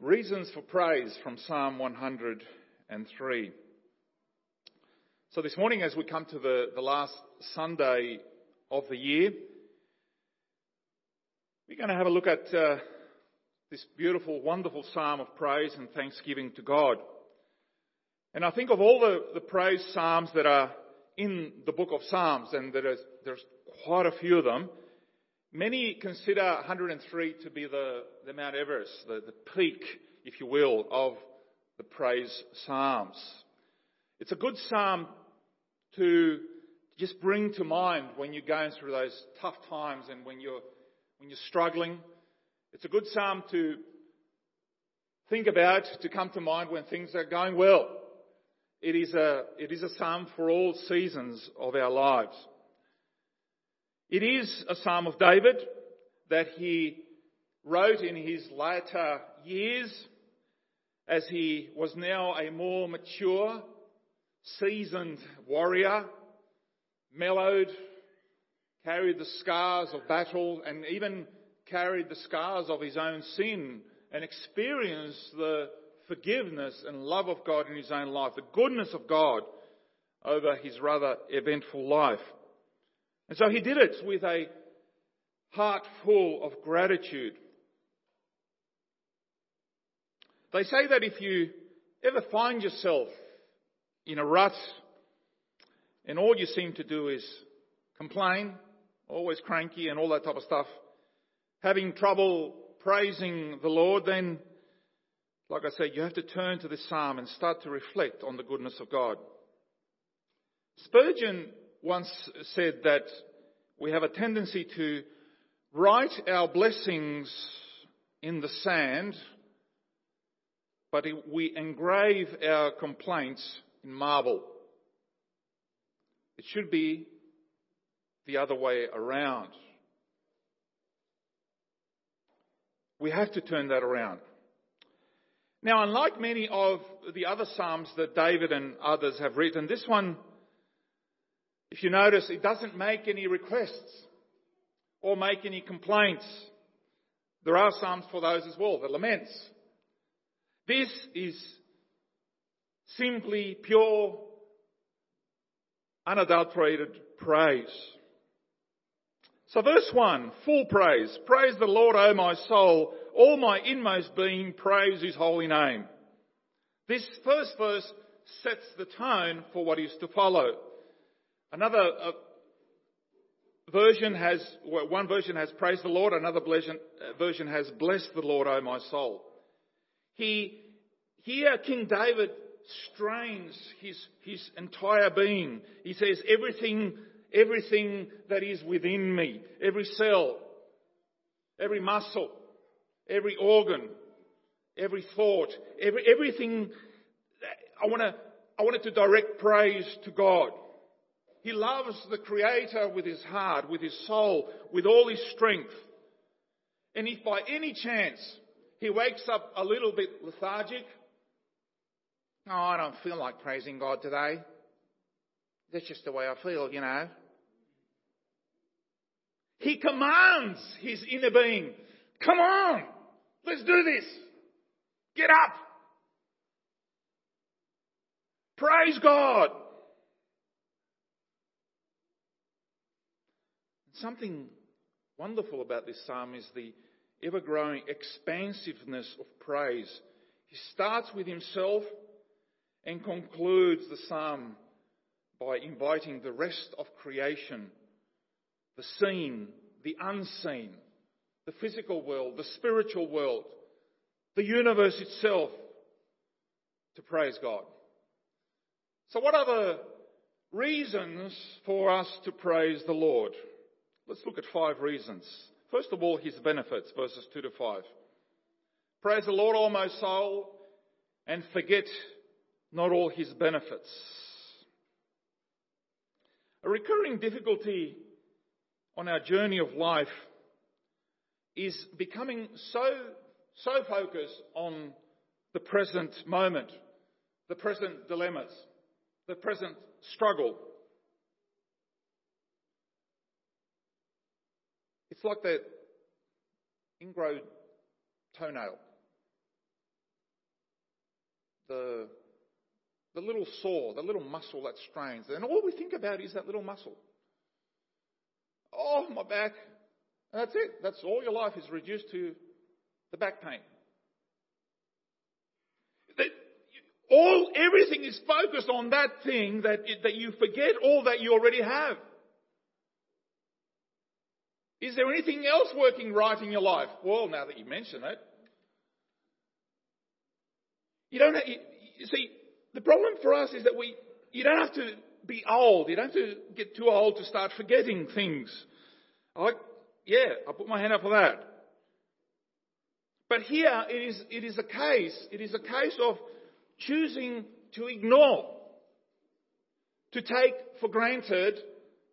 Reasons for praise from Psalm 103. So this morning, as we come to the, the last Sunday of the year, we're going to have a look at uh, this beautiful, wonderful psalm of praise and thanksgiving to God. And I think of all the, the praise psalms that are in the book of Psalms, and there is, there's quite a few of them, Many consider 103 to be the, the Mount Everest, the, the peak, if you will, of the praise psalms. It's a good psalm to just bring to mind when you're going through those tough times and when you're, when you're struggling. It's a good psalm to think about, to come to mind when things are going well. It is a, it is a psalm for all seasons of our lives. It is a psalm of David that he wrote in his later years as he was now a more mature, seasoned warrior, mellowed, carried the scars of battle and even carried the scars of his own sin and experienced the forgiveness and love of God in his own life, the goodness of God over his rather eventful life. And so he did it with a heart full of gratitude. They say that if you ever find yourself in a rut and all you seem to do is complain, always cranky and all that type of stuff, having trouble praising the Lord, then, like I said, you have to turn to this psalm and start to reflect on the goodness of God. Spurgeon once said that we have a tendency to write our blessings in the sand, but we engrave our complaints in marble. It should be the other way around. We have to turn that around. Now, unlike many of the other Psalms that David and others have written, this one if you notice, it doesn't make any requests or make any complaints. There are psalms for those as well, the laments. This is simply pure, unadulterated praise. So verse 1, full praise. Praise the Lord, O my soul. All my inmost being, praise his holy name. This first verse sets the tone for what is to follow. Another uh, version has, well, one version has praised the Lord, another version, uh, version has blessed the Lord, O my soul. He, here King David strains his, his entire being. He says, everything, everything that is within me, every cell, every muscle, every organ, every thought, every, everything, I want to, I want it to direct praise to God. He loves the Creator with his heart, with his soul, with all his strength. And if by any chance he wakes up a little bit lethargic, oh, I don't feel like praising God today. That's just the way I feel, you know. He commands his inner being, come on, let's do this. Get up. Praise God. Something wonderful about this psalm is the ever growing expansiveness of praise. He starts with himself and concludes the psalm by inviting the rest of creation, the seen, the unseen, the physical world, the spiritual world, the universe itself, to praise God. So, what are the reasons for us to praise the Lord? Let's look at five reasons. First of all, his benefits, verses 2 to 5. Praise the Lord, all my soul, and forget not all his benefits. A recurring difficulty on our journey of life is becoming so, so focused on the present moment, the present dilemmas, the present struggle, like that ingrown toenail. the, the little sore, the little muscle that strains. And all we think about is that little muscle. Oh, my back. And that's it. That's all your life is reduced to the back pain. All, everything is focused on that thing that, that you forget all that you already have. Is there anything else working right in your life? Well, now that you mention it, you don't. Have, you, you see, the problem for us is that we. You don't have to be old. You don't have to get too old to start forgetting things. I, yeah, I put my hand up for that. But here it is, it is a case, it is a case of choosing to ignore, to take for granted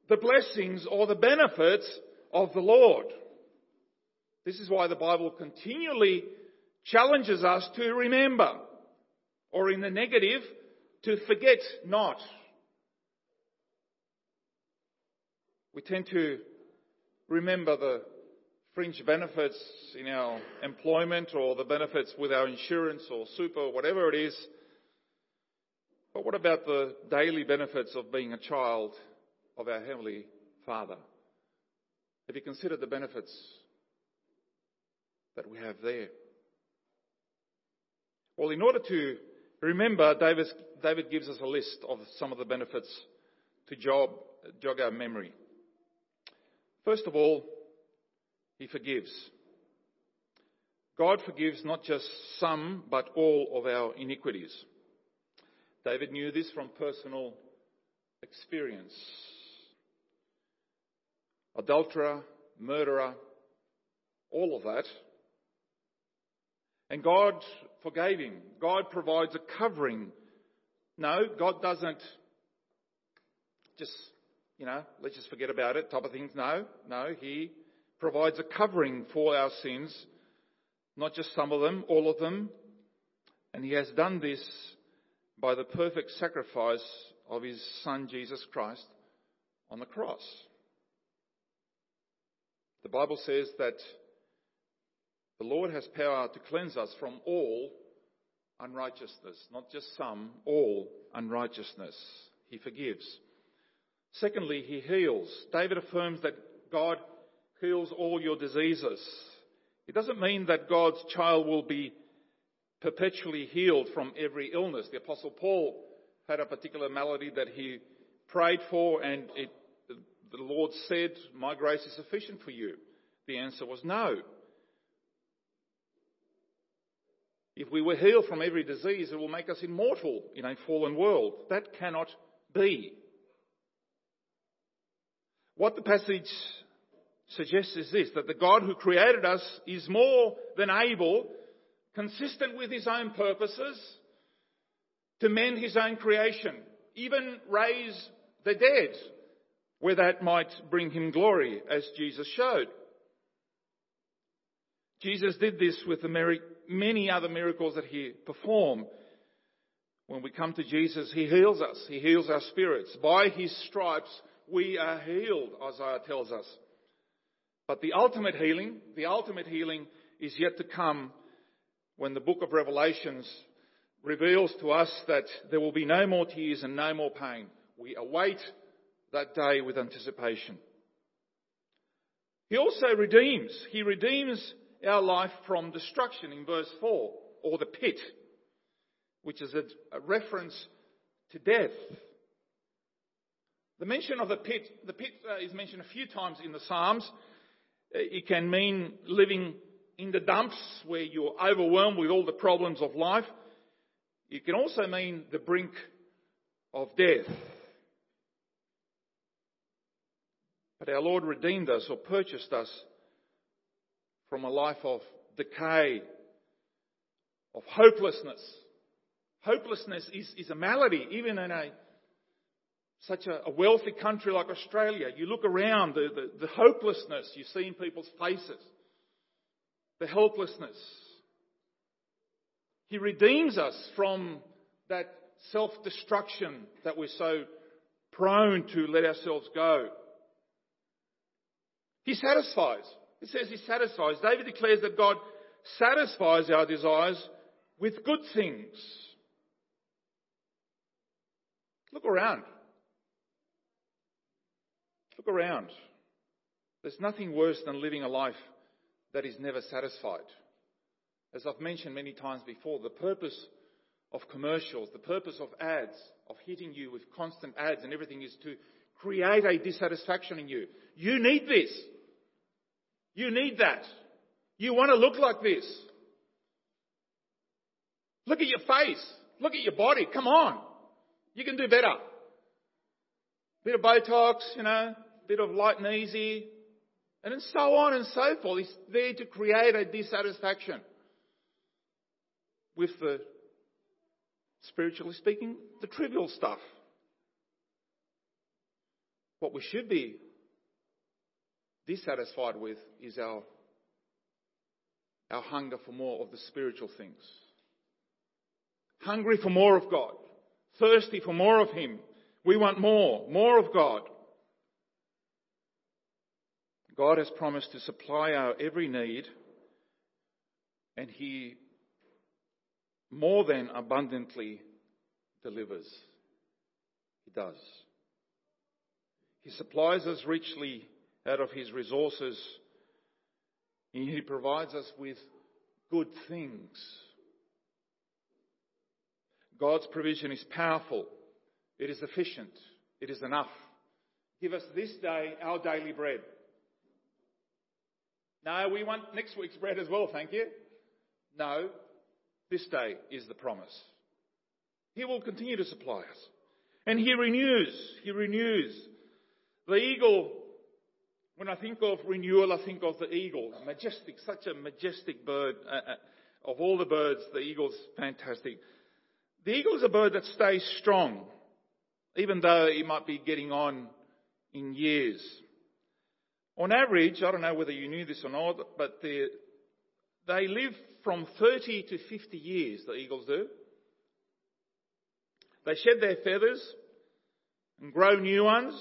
the blessings or the benefits of the Lord. This is why the Bible continually challenges us to remember, or in the negative, to forget not. We tend to remember the fringe benefits in our employment or the benefits with our insurance or super whatever it is. But what about the daily benefits of being a child of our Heavenly Father? Have you considered the benefits that we have there? Well, in order to remember, David, David gives us a list of some of the benefits to jog, jog our memory. First of all, he forgives. God forgives not just some, but all of our iniquities. David knew this from personal experience adulterer, murderer, all of that. And God forgave him. God provides a covering. No, God doesn't just, you know, let's just forget about it type of things. No, no, He provides a covering for our sins, not just some of them, all of them. And He has done this by the perfect sacrifice of His Son Jesus Christ on the cross. The Bible says that the Lord has power to cleanse us from all unrighteousness, not just some, all unrighteousness. He forgives. Secondly, he heals. David affirms that God heals all your diseases. It doesn't mean that God's child will be perpetually healed from every illness. The Apostle Paul had a particular malady that he prayed for, and it the Lord said, My grace is sufficient for you? The answer was no. If we were healed from every disease, it will make us immortal in a fallen world. That cannot be. What the passage suggests is this that the God who created us is more than able, consistent with his own purposes, to mend his own creation, even raise the dead where that might bring him glory, as Jesus showed. Jesus did this with the many other miracles that he performed. When we come to Jesus, he heals us. He heals our spirits. By his stripes, we are healed, Isaiah tells us. But the ultimate healing, the ultimate healing is yet to come when the book of Revelations reveals to us that there will be no more tears and no more pain. We await that day with anticipation. He also redeems. He redeems our life from destruction in verse 4, or the pit, which is a, reference to death. The mention of the pit, the pit uh, is mentioned a few times in the Psalms. Uh, it can mean living in the dumps where you're overwhelmed with all the problems of life. It can also mean the brink of death. But our Lord redeemed us or purchased us from a life of decay, of hopelessness. Hopelessness is, is a malady, even in a such a, a wealthy country like Australia. You look around, the, the, the hopelessness you see in people's faces, the helplessness. He redeems us from that self destruction that we're so prone to let ourselves go. He satisfies. It says he satisfies. David declares that God satisfies our desires with good things. Look around. Look around. There's nothing worse than living a life that is never satisfied. As I've mentioned many times before, the purpose of commercials, the purpose of ads, of hitting you with constant ads and everything is to create a dissatisfaction in you. You need this. You need that. You want to look like this. Look at your face. Look at your body. Come on. You can do better. Bit of Botox, you know, bit of light and easy, and so on and so forth. It's there to create a dissatisfaction with the, spiritually speaking, the trivial stuff. What we should be dissatisfied with is our, our hunger for more of the spiritual things. Hungry for more of God. Thirsty for more of Him. We want more, more of God. God has promised to supply our every need, and He more than abundantly delivers. He does. He supplies us richly out of His resources, He provides us with good things. God's provision is powerful, it is efficient, it is enough. Give us this day our daily bread. No, we want next week's bread as well, thank you. No, this day is the promise. He will continue to supply us. And He renews, He renews. The eagle, when I think of renewal, I think of the eagle. Majestic, such a majestic bird. Uh, uh, of all the birds, the eagle's fantastic. The eagle is a bird that stays strong, even though it might be getting on in years. On average, I don't know whether you knew this or not, but they live from 30 to 50 years, the eagles do. They shed their feathers and grow new ones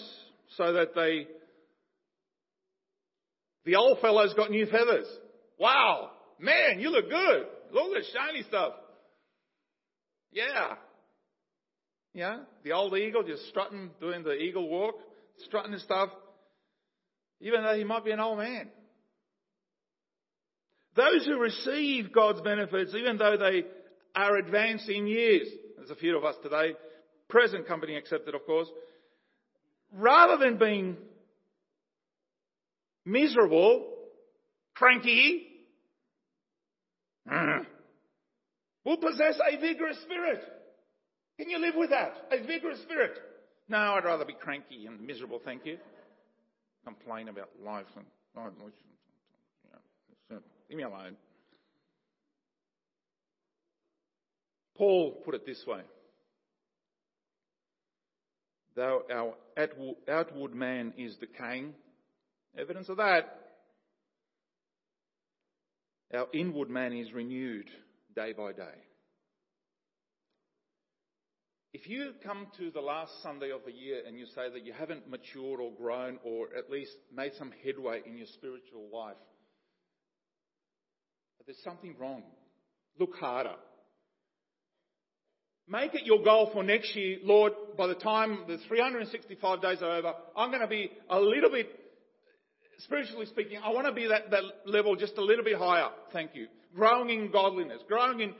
so that they, the old fellow's got new feathers. Wow! Man, you look good. Look at the shiny stuff. Yeah. Yeah, the old eagle just strutting, doing the eagle walk, strutting and stuff even though he might be an old man. Those who receive God's benefits, even though they are advanced in years, there's a few of us today, present company accepted, of course, rather than being miserable, cranky, mm. will possess a vigorous spirit. Can you live with that? A vigorous spirit. No, I'd rather be cranky and miserable, thank you complain about life and leave me alone. Paul put it this way. Though our outward man is decaying, evidence of that, our inward man is renewed day by day. If you come to the last Sunday of the year and you say that you haven't matured or grown or at least made some headway in your spiritual life, there's something wrong. Look harder. Make it your goal for next year, Lord, by the time the 365 days are over, I'm going to be a little bit, spiritually speaking, I want to be that, that level just a little bit higher. Thank you. Growing in godliness, growing in,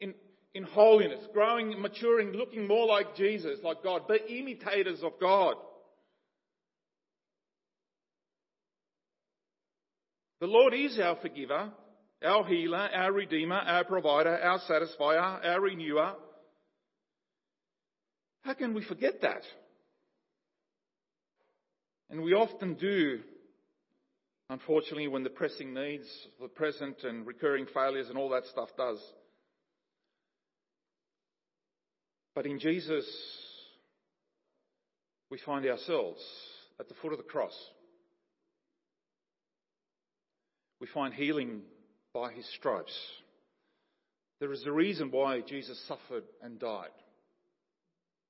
in in holiness, growing, maturing, looking more like Jesus, like God. Be imitators of God. The Lord is our forgiver, our healer, our redeemer, our provider, our satisfier, our renewer. How can we forget that? And we often do, unfortunately, when the pressing needs, the present and recurring failures and all that stuff does. But in Jesus, we find ourselves at the foot of the cross. We find healing by his stripes. There is a reason why Jesus suffered and died.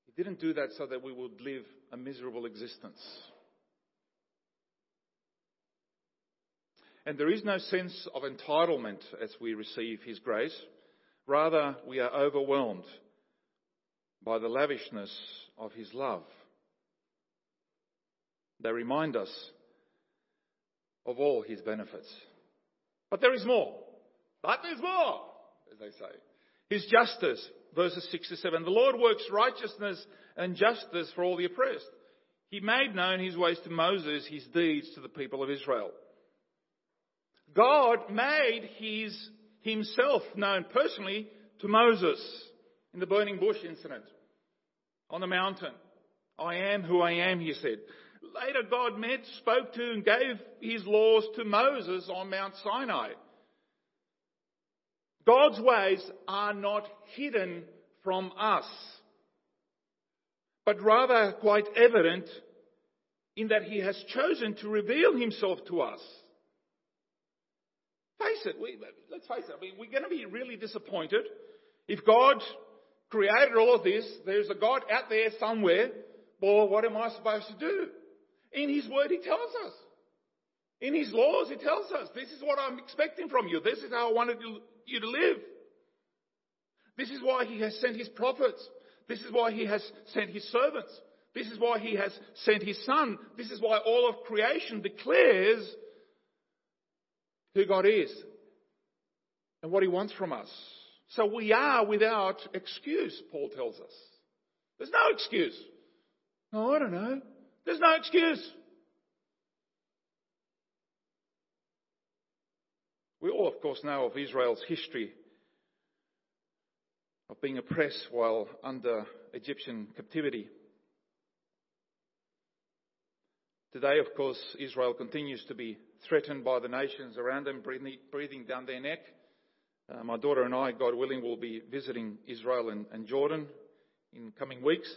He didn't do that so that we would live a miserable existence. And there is no sense of entitlement as we receive His grace. Rather, we are overwhelmed by the lavishness of his love. They remind us of all his benefits. But there is more. But there's more, as they say. His justice, verses 6 to 7. The Lord works righteousness and justice for all the oppressed. He made known his ways to Moses, his deeds to the people of Israel. God made his, himself known personally to Moses in the burning bush incident on the mountain. I am who I am, he said. Later, God met, spoke to, and gave his laws to Moses on Mount Sinai. God's ways are not hidden from us, but rather quite evident in that he has chosen to reveal himself to us. Face it, we, let's face it, I mean, we're going to be really disappointed if God created all of this, there's a God out there somewhere, well, what am I supposed to do? In His Word, He tells us. In His laws, He tells us, this is what I'm expecting from you. This is how I wanted you to live. This is why He has sent His prophets. This is why He has sent His servants. This is why He has sent His Son. This is why all of creation declares who God is and what He wants from us. So we are without excuse, Paul tells us. There's no excuse. Oh, I don't know. There's no excuse. We all, of course, know of Israel's history of being oppressed while under Egyptian captivity. Today, of course, Israel continues to be threatened by the nations around them, breathing down their neck. Uh, my daughter and I, God willing, will be visiting Israel and, and Jordan in coming weeks.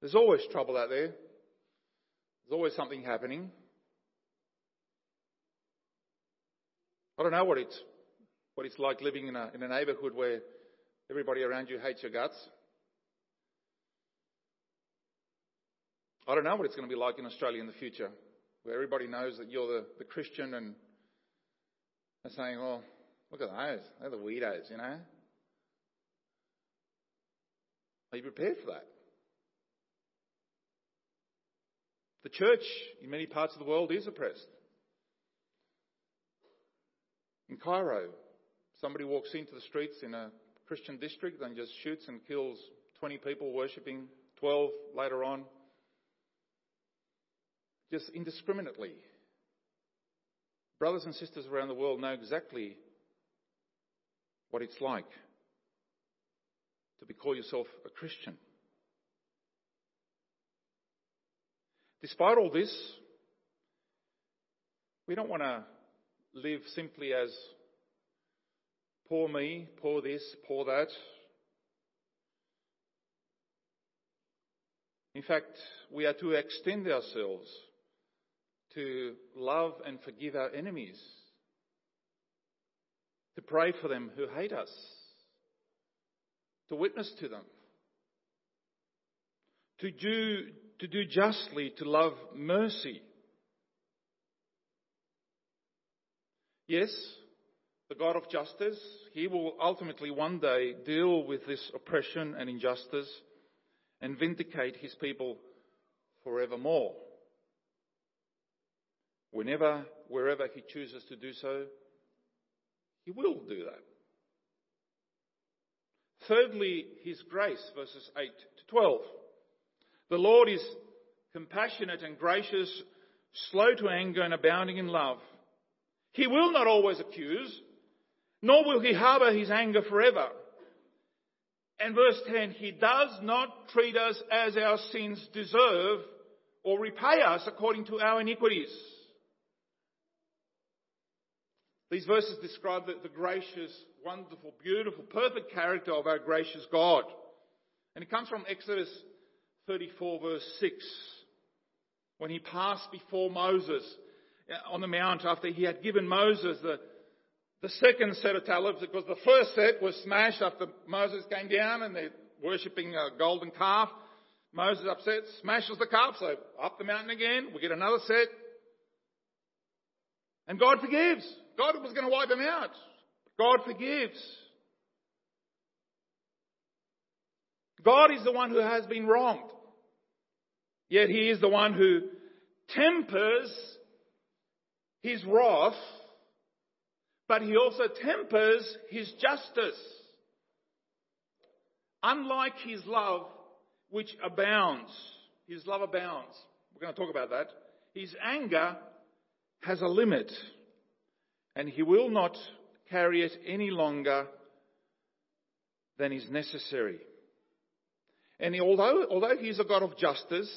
There's always trouble out there. There's always something happening. I don't know what it's what it's like living in a in a neighbourhood where everybody around you hates your guts. I don't know what it's going to be like in Australia in the future, where everybody knows that you're the, the Christian and they're saying, well, Look at those. They're the weirdos, you know. Are you prepared for that? The church in many parts of the world is oppressed. In Cairo, somebody walks into the streets in a Christian district and just shoots and kills 20 people worshipping, 12 later on. Just indiscriminately. Brothers and sisters around the world know exactly what it's like to be call yourself a Christian. Despite all this, we don't want to live simply as poor me, poor this, poor that. In fact, we are to extend ourselves to love and forgive our enemies to pray for them who hate us, to witness to them, to do, to do justly, to love mercy. Yes, the God of justice, He will ultimately one day deal with this oppression and injustice and vindicate His people forevermore. Whenever, wherever He chooses to do so, he will do that. Thirdly, His grace, verses 8 to 12. The Lord is compassionate and gracious, slow to anger and abounding in love. He will not always accuse, nor will he harbour his anger forever. And verse 10, he does not treat us as our sins deserve or repay us according to our iniquities. These verses describe the, the, gracious, wonderful, beautiful, perfect character of our gracious God. And it comes from Exodus 34 verse 6. When he passed before Moses uh, on the mount after he had given Moses the, the second set of tablets because the first set was smashed after Moses came down and they're worshipping a golden calf. Moses upset, smashes the calf, so up the mountain again, we get another set. And God forgives. God was going to wipe them out. God forgives. God is the one who has been wronged. Yet He is the one who tempers His wrath, but He also tempers His justice. Unlike His love, which abounds, His love abounds. We're going to talk about that. His anger has a limit, and He will not carry it any longer than is necessary. And he, although, although he's a God of justice,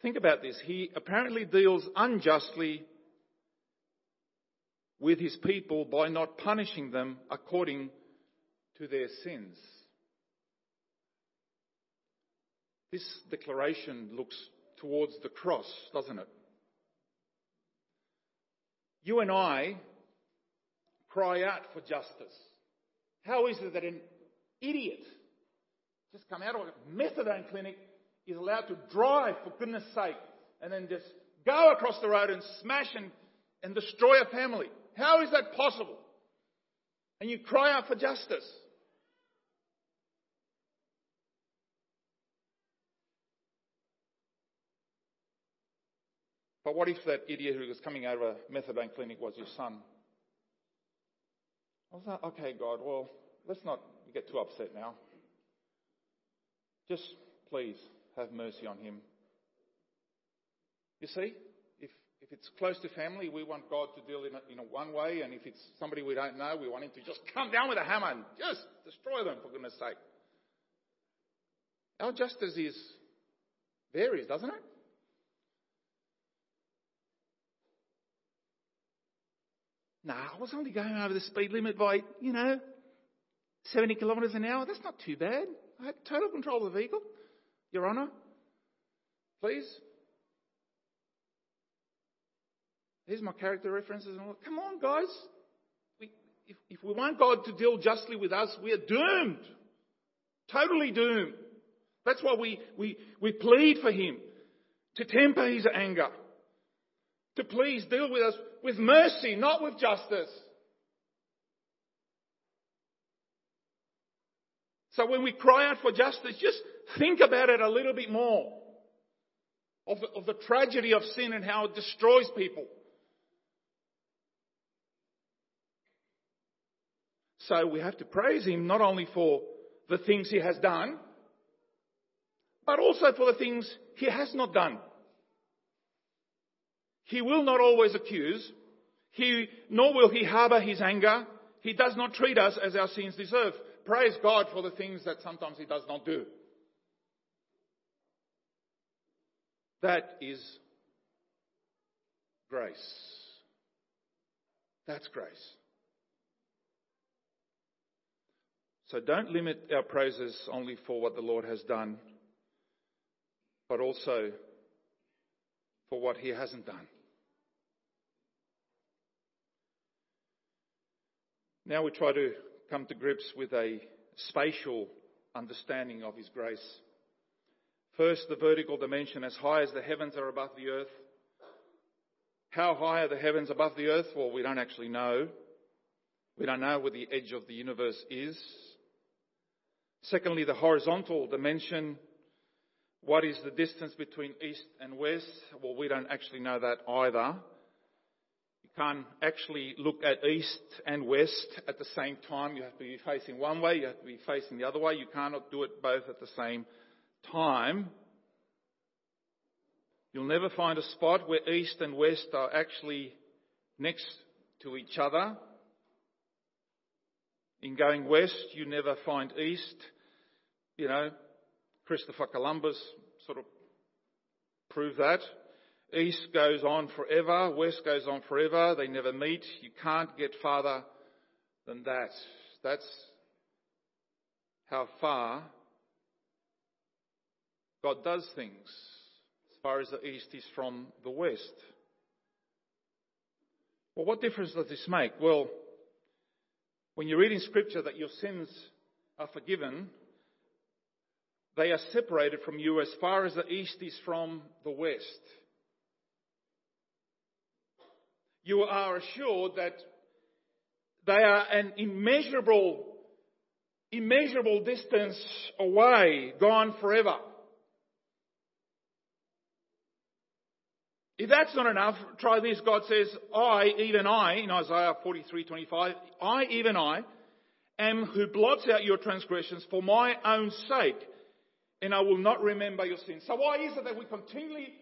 think about this. He apparently deals unjustly with his people by not punishing them according to their sins. This declaration looks towards the cross, doesn't it? You and I cry out for justice. How is it that an idiot just come out of a methadone clinic is allowed to drive for goodness sake and then just go across the road and smash and, and destroy a family? How is that possible? And you cry out for justice. But what if that idiot who was coming out of a methadone clinic was your son? I was like, okay, God, well, let's not get too upset now. Just please have mercy on him. You see, if, if it's close to family, we want God to deal in, a, in a one way, and if it's somebody we don't know, we want him to just come down with a hammer and just destroy them, for goodness sake. Our justice is varies, doesn't it? Nah, I was only going over the speed limit by, you know, 70 kilometres an hour. That's not too bad. I had total control of the vehicle. Your Honour, please. Here's my character references and all. Come on, guys. We, if, if we want God to deal justly with us, we are doomed. Totally doomed. That's why we, we, we plead for Him to temper His anger, to please deal with us with mercy, not with justice. So when we cry out for justice, just think about it a little bit more. Of the, of the tragedy of sin and how it destroys people. So we have to praise Him not only for the things He has done, but also for the things He has not done. He will not always accuse. He, nor will he harbour his anger. He does not treat us as our sins deserve. Praise God for the things that sometimes he does not do. That is grace. That's grace. So don't limit our praises only for what the Lord has done, but also for what he hasn't done. Now we try to come to grips with a spatial understanding of His grace. First, the vertical dimension, as high as the heavens are above the earth. How high are the heavens above the earth? Well, we don't actually know. We don't know where the edge of the universe is. Secondly, the horizontal dimension. What is the distance between east and west? Well, we don't actually know that either can't actually look at east and west at the same time. You have to be facing one way, you have to be facing the other way. You cannot do it both at the same time. You'll never find a spot where east and west are actually next to each other. In going west, you never find east. You know, Christopher Columbus sort of proved that. East goes on forever, West goes on forever. They never meet. You can't get farther than that. That's how far God does things, as far as the East is from the West. Well, what difference does this make? Well, when you read in Scripture that your sins are forgiven, they are separated from you as far as the East is from the West you are assured that they are an immeasurable immeasurable distance away, gone forever. If that's not enough, try this. God says, I, even I, in Isaiah 43:25, I, even I, am who blots out your transgressions for my own sake, and I will not remember your sins. So why is it that we continually,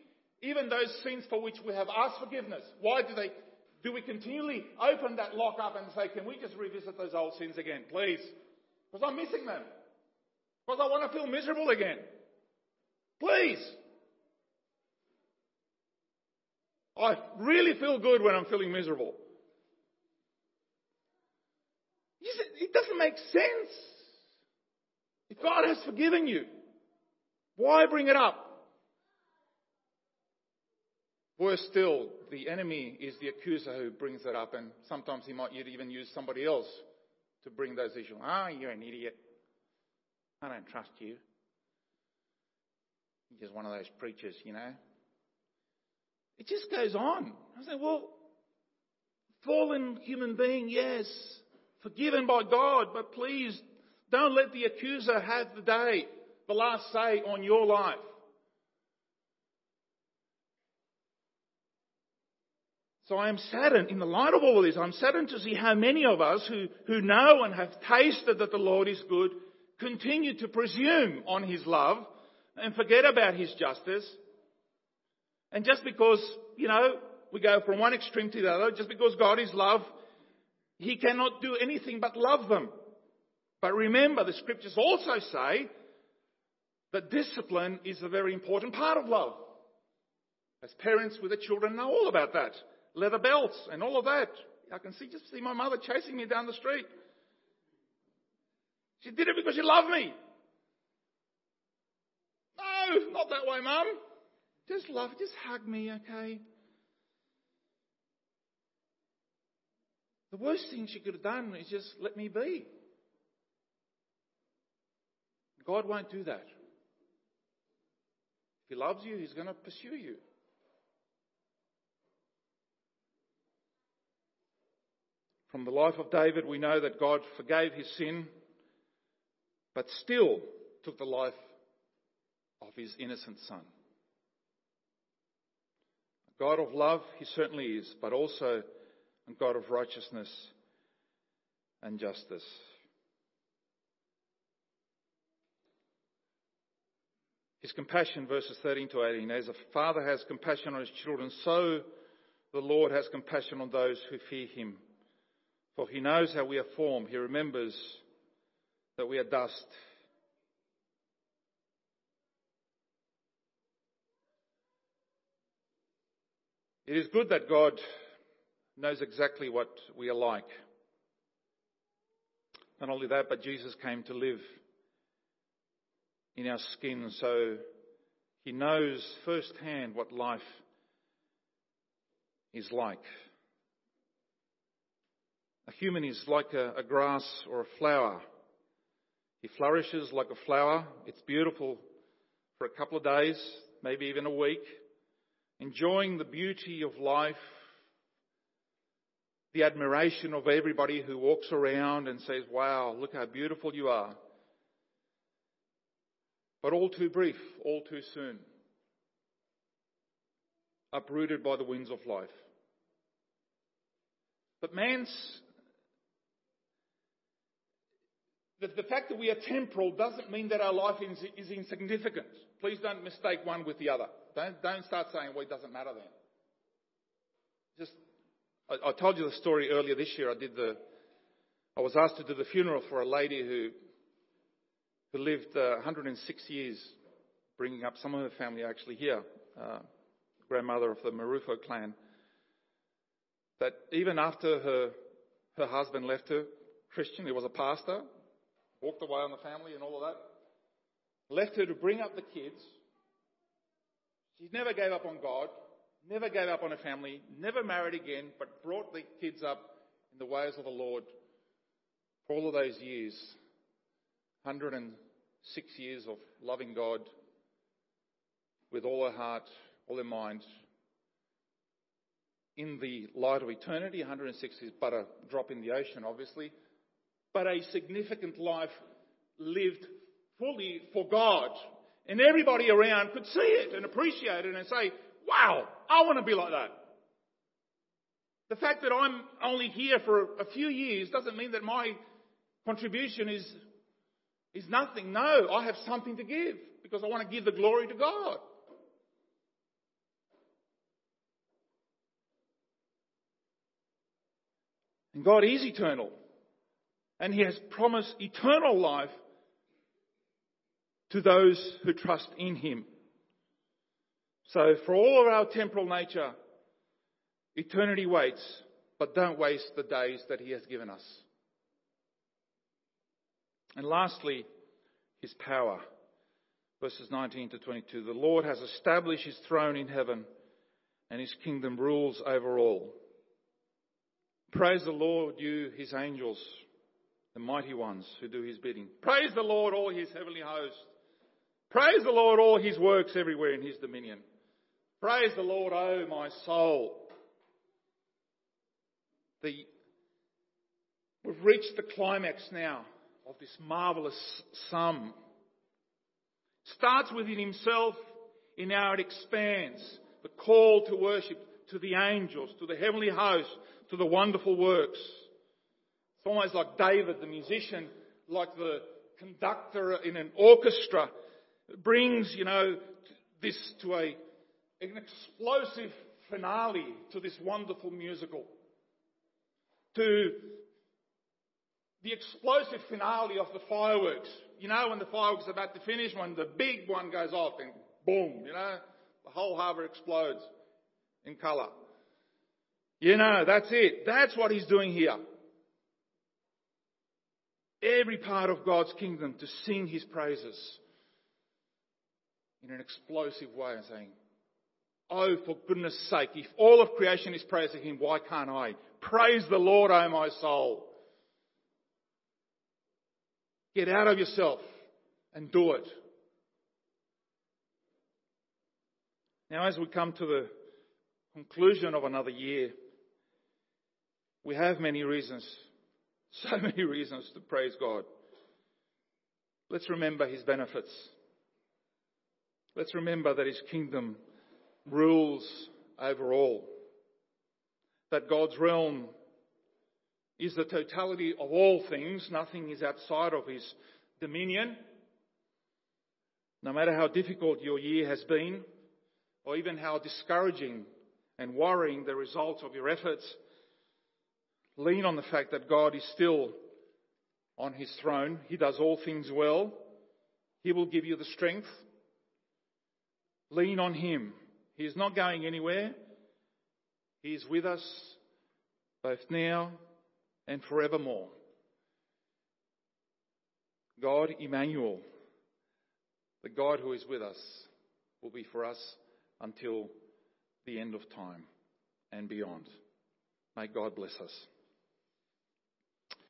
even those sins for which we have asked forgiveness, why do they, do we continually open that lock up and say, can we just revisit those old sins again, please? Because I'm missing them. Because I want to feel miserable again. Please. I really feel good when I'm feeling miserable. It doesn't make sense. If God has forgiven you, why bring it up? Worse still, the enemy is the accuser who brings it up, and sometimes he might even use somebody else to bring those issues. Ah, oh, you're an idiot. I don't trust you. You're just one of those preachers, you know. It just goes on. I say, well, fallen human being, yes, forgiven by God, but please don't let the accuser have the day, the last say on your life. So I am saddened, in the light of all this, I'm saddened to see how many of us who, who know and have tasted that the Lord is good continue to presume on His love and forget about His justice. And just because, you know, we go from one extreme to the other, just because God is love, He cannot do anything but love them. But remember, the scriptures also say that discipline is a very important part of love. As parents with the children know all about that leather belts and all of that. I can see just see my mother chasing me down the street. She did it because she loved me. No, not that way, Mum. Just love, just hug me, okay? The worst thing she could have done is just let me be. God won't do that. If He loves you, He's going to pursue you. From the life of David, we know that God forgave his sin, but still took the life of his innocent son. A God of love, he certainly is, but also a God of righteousness and justice. His compassion, verses 13 to 18, as a father has compassion on his children, so the Lord has compassion on those who fear him. For he knows how we are formed. He remembers that we are dust. It is good that God knows exactly what we are like. Not only that, but Jesus came to live in our skin, so he knows firsthand what life is like. A human is like a, a grass or a flower. He flourishes like a flower. It's beautiful for a couple of days, maybe even a week, enjoying the beauty of life, the admiration of everybody who walks around and says, Wow, look how beautiful you are. But all too brief, all too soon. Uprooted by the winds of life. But man's the, the fact that we are temporal doesn't mean that our life is, is insignificant. Please don't mistake one with the other. Don't, don't start saying, well, it doesn't matter then. Just, I, I told you the story earlier this year. I did the, I was asked to do the funeral for a lady who, who lived uh, 106 years, bringing up some of her family actually here, uh, grandmother of the Marufo clan. That even after her, her husband left her, Christian, he was a pastor, walked away on the family and all of that. Left her to bring up the kids. She never gave up on God, never gave up on her family, never married again, but brought the kids up in the ways of the Lord for all of those years. 106 years of loving God with all her heart, all her mind. In the light of eternity, 106 is but a drop in the ocean, obviously but a significant life lived fully for God. And everybody around could see it and appreciate it and say, wow, I want to be like that. The fact that I'm only here for a few years doesn't mean that my contribution is, is nothing. No, I have something to give because I want to give the glory to God. And God is eternal. And He has promised eternal life to those who trust in Him. So for all of our temporal nature, eternity waits, but don't waste the days that He has given us. And lastly, His power. Verses 19 to 22. The Lord has established His throne in heaven and His kingdom rules over all. Praise the Lord, you, His angels, the mighty ones who do His bidding. Praise the Lord, all His heavenly host. Praise the Lord, all His works everywhere in His dominion. Praise the Lord, O oh my soul. The, we've reached the climax now of this marvelous psalm. Starts within himself, and now it expands. The call to worship to the angels, to the heavenly host, to the wonderful works. It's almost like David, the musician, like the conductor in an orchestra, brings, you know, this to a, an explosive finale to this wonderful musical. To the explosive finale of the fireworks. You know, when the fireworks are about to finish, when the big one goes off and boom, you know, the whole harbour explodes in colour. You know, that's it. That's what he's doing here. Every part of God's kingdom to sing his praises in an explosive way and saying, Oh, for goodness sake, if all of creation is praising him, why can't I? Praise the Lord, O my soul. Get out of yourself and do it. Now, as we come to the conclusion of another year, we have many reasons, so many reasons to praise God. Let's remember His benefits. Let's remember that His kingdom rules over all. That God's realm is the totality of all things. Nothing is outside of His dominion. No matter how difficult your year has been, or even how discouraging and worrying the results of your efforts, lean on the fact that God is still on his throne. He does all things well. He will give you the strength. Lean on him. He is not going anywhere. He is with us both now and forevermore. God, Emmanuel, the God who is with us, will be for us until the end of time and beyond. May God bless us.